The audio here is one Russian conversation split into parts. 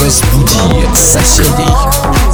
Разбуди соседей.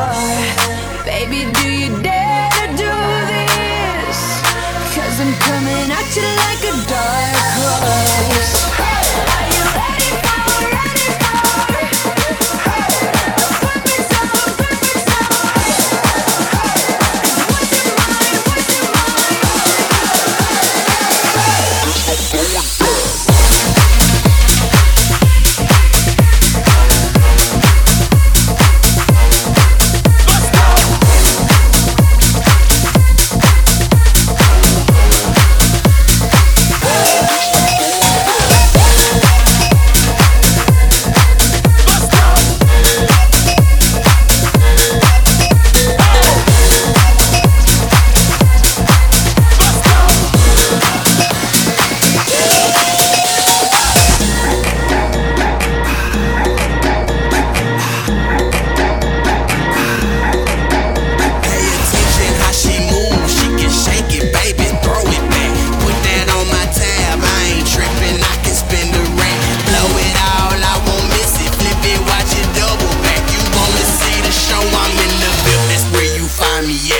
are. Baby, do you dare? Yeah.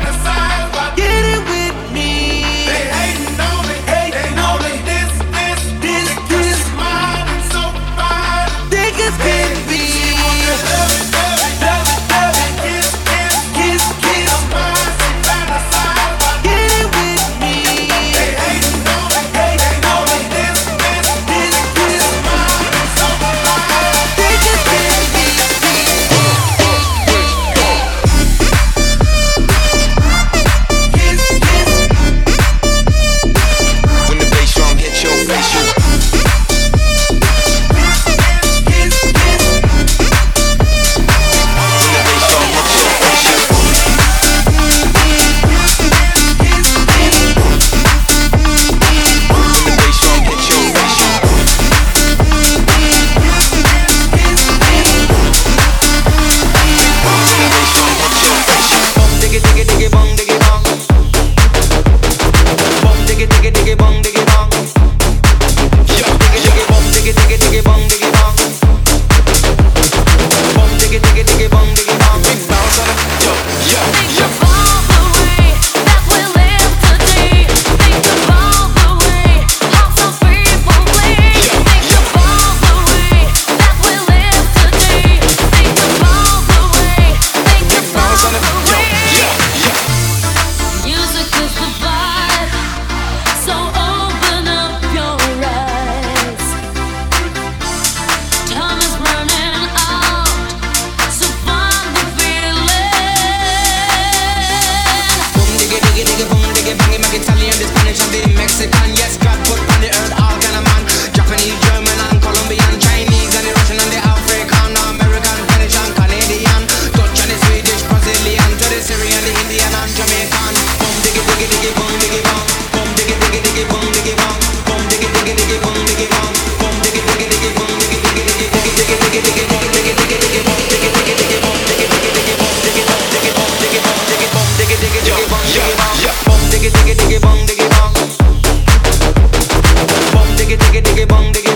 diggy diggy bong diggy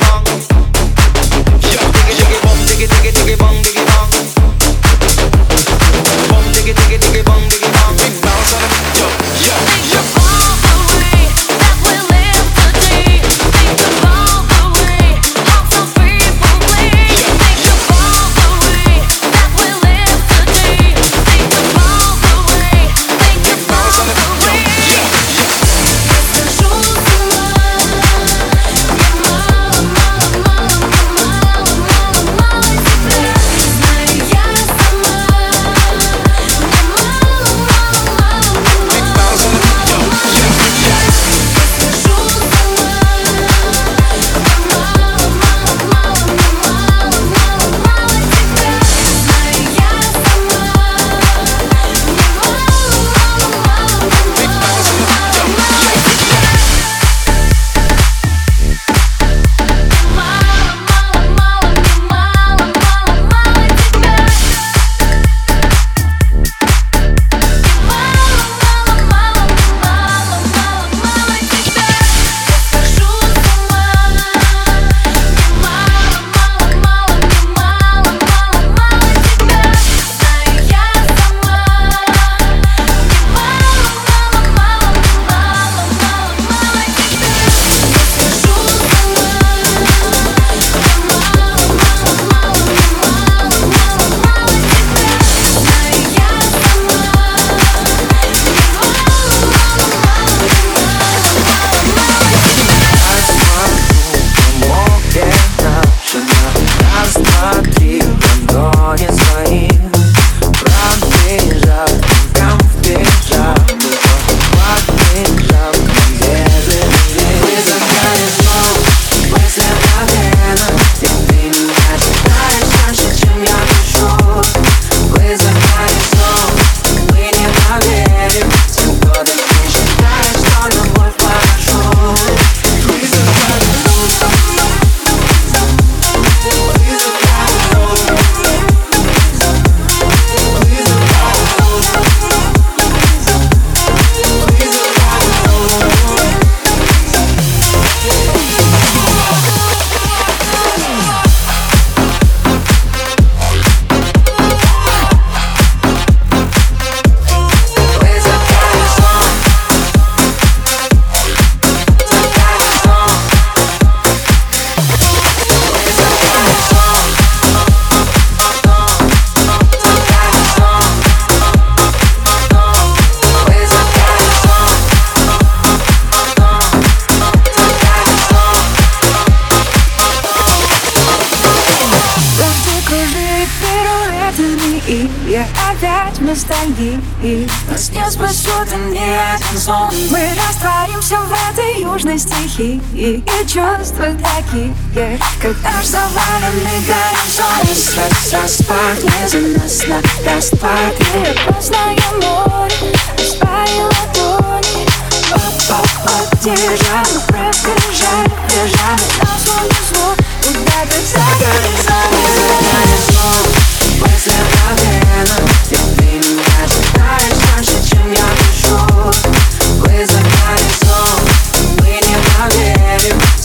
растворимся в этой южной стихии. И чувства такие Когда ж заваленный горизонт. Не за нас на распад. Поздное море Распали ладони Оп-оп-оп, держава, пробежали, бежали словно звук, куда-то за горизонт после колена Где ты меня читаешь раньше, чем я пишу Вы за горизонт, мы Yeah.